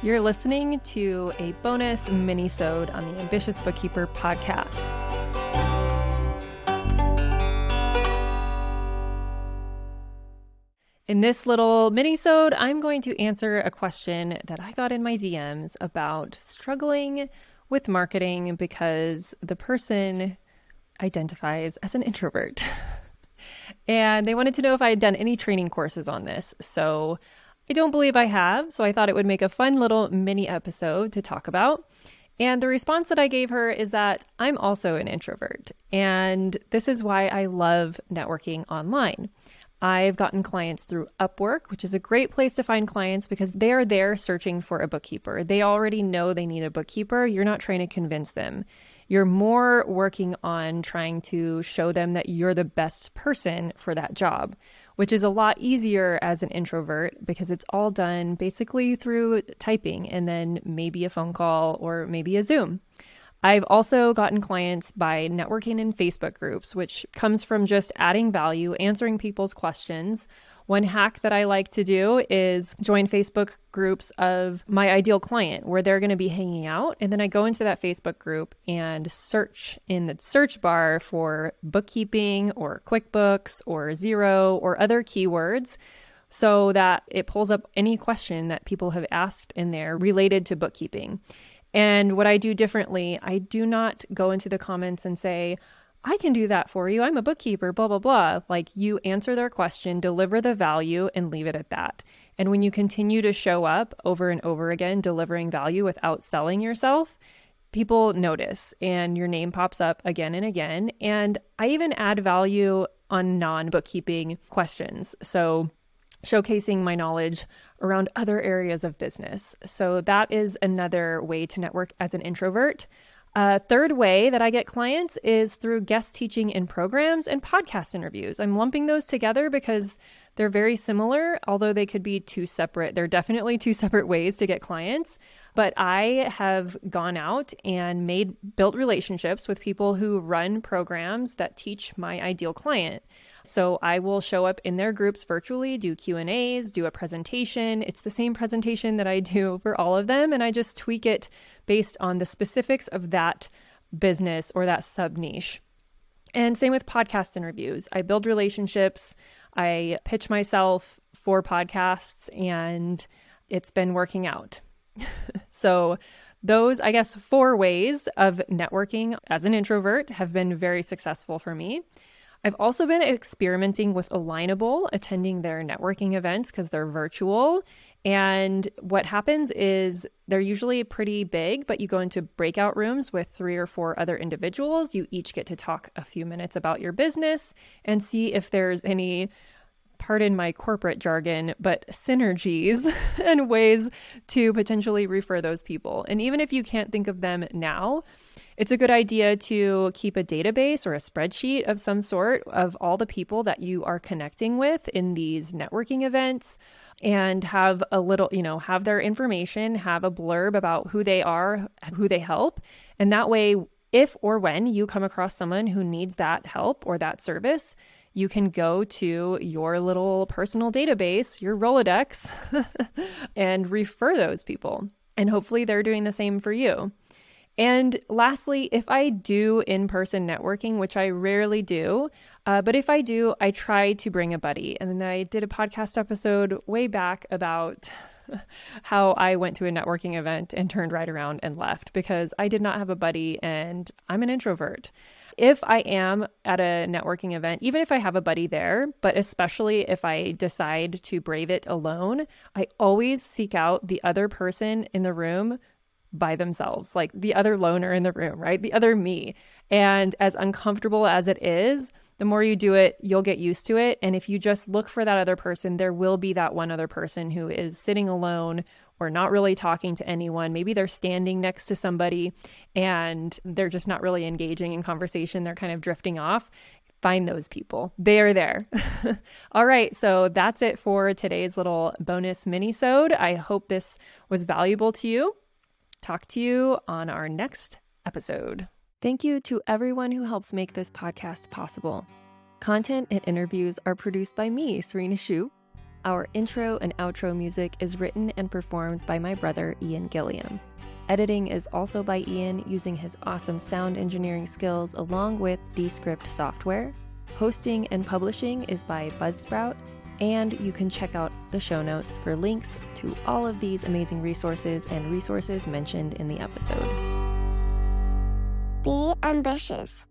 You're listening to a bonus mini-sode on the Ambitious Bookkeeper podcast. In this little mini-sode, I'm going to answer a question that I got in my DMs about struggling with marketing because the person identifies as an introvert. and they wanted to know if I had done any training courses on this. So I don't believe I have, so I thought it would make a fun little mini episode to talk about. And the response that I gave her is that I'm also an introvert. And this is why I love networking online. I've gotten clients through Upwork, which is a great place to find clients because they are there searching for a bookkeeper. They already know they need a bookkeeper. You're not trying to convince them. You're more working on trying to show them that you're the best person for that job, which is a lot easier as an introvert because it's all done basically through typing and then maybe a phone call or maybe a Zoom. I've also gotten clients by networking in Facebook groups, which comes from just adding value, answering people's questions, one hack that I like to do is join Facebook groups of my ideal client where they're going to be hanging out. And then I go into that Facebook group and search in the search bar for bookkeeping or QuickBooks or Xero or other keywords so that it pulls up any question that people have asked in there related to bookkeeping. And what I do differently, I do not go into the comments and say, I can do that for you. I'm a bookkeeper, blah, blah, blah. Like you answer their question, deliver the value, and leave it at that. And when you continue to show up over and over again, delivering value without selling yourself, people notice and your name pops up again and again. And I even add value on non bookkeeping questions. So, showcasing my knowledge around other areas of business. So, that is another way to network as an introvert. A third way that I get clients is through guest teaching in programs and podcast interviews. I'm lumping those together because they're very similar, although they could be two separate. They're definitely two separate ways to get clients. But I have gone out and made built relationships with people who run programs that teach my ideal client. So I will show up in their groups virtually, do Q&As, do a presentation. It's the same presentation that I do for all of them and I just tweak it based on the specifics of that business or that sub niche. And same with podcast interviews. I build relationships, I pitch myself for podcasts and it's been working out. so those, I guess, four ways of networking as an introvert have been very successful for me. I've also been experimenting with Alignable, attending their networking events because they're virtual. And what happens is they're usually pretty big, but you go into breakout rooms with three or four other individuals. You each get to talk a few minutes about your business and see if there's any pardon my corporate jargon, but synergies and ways to potentially refer those people. And even if you can't think of them now, it's a good idea to keep a database or a spreadsheet of some sort of all the people that you are connecting with in these networking events and have a little, you know, have their information, have a blurb about who they are, who they help. And that way, if or when you come across someone who needs that help or that service, you can go to your little personal database, your Rolodex, and refer those people. And hopefully they're doing the same for you. And lastly, if I do in person networking, which I rarely do, uh, but if I do, I try to bring a buddy. And then I did a podcast episode way back about how I went to a networking event and turned right around and left because I did not have a buddy and I'm an introvert. If I am at a networking event, even if I have a buddy there, but especially if I decide to brave it alone, I always seek out the other person in the room by themselves, like the other loner in the room, right? The other me. And as uncomfortable as it is, the more you do it, you'll get used to it. And if you just look for that other person, there will be that one other person who is sitting alone or not really talking to anyone. Maybe they're standing next to somebody and they're just not really engaging in conversation. They're kind of drifting off. Find those people. They are there. All right, so that's it for today's little bonus mini-sode. I hope this was valuable to you. Talk to you on our next episode. Thank you to everyone who helps make this podcast possible. Content and interviews are produced by me, Serena Shoup. Our intro and outro music is written and performed by my brother, Ian Gilliam. Editing is also by Ian using his awesome sound engineering skills along with Descript software. Hosting and publishing is by Buzzsprout, and you can check out the show notes for links to all of these amazing resources and resources mentioned in the episode. Be ambitious.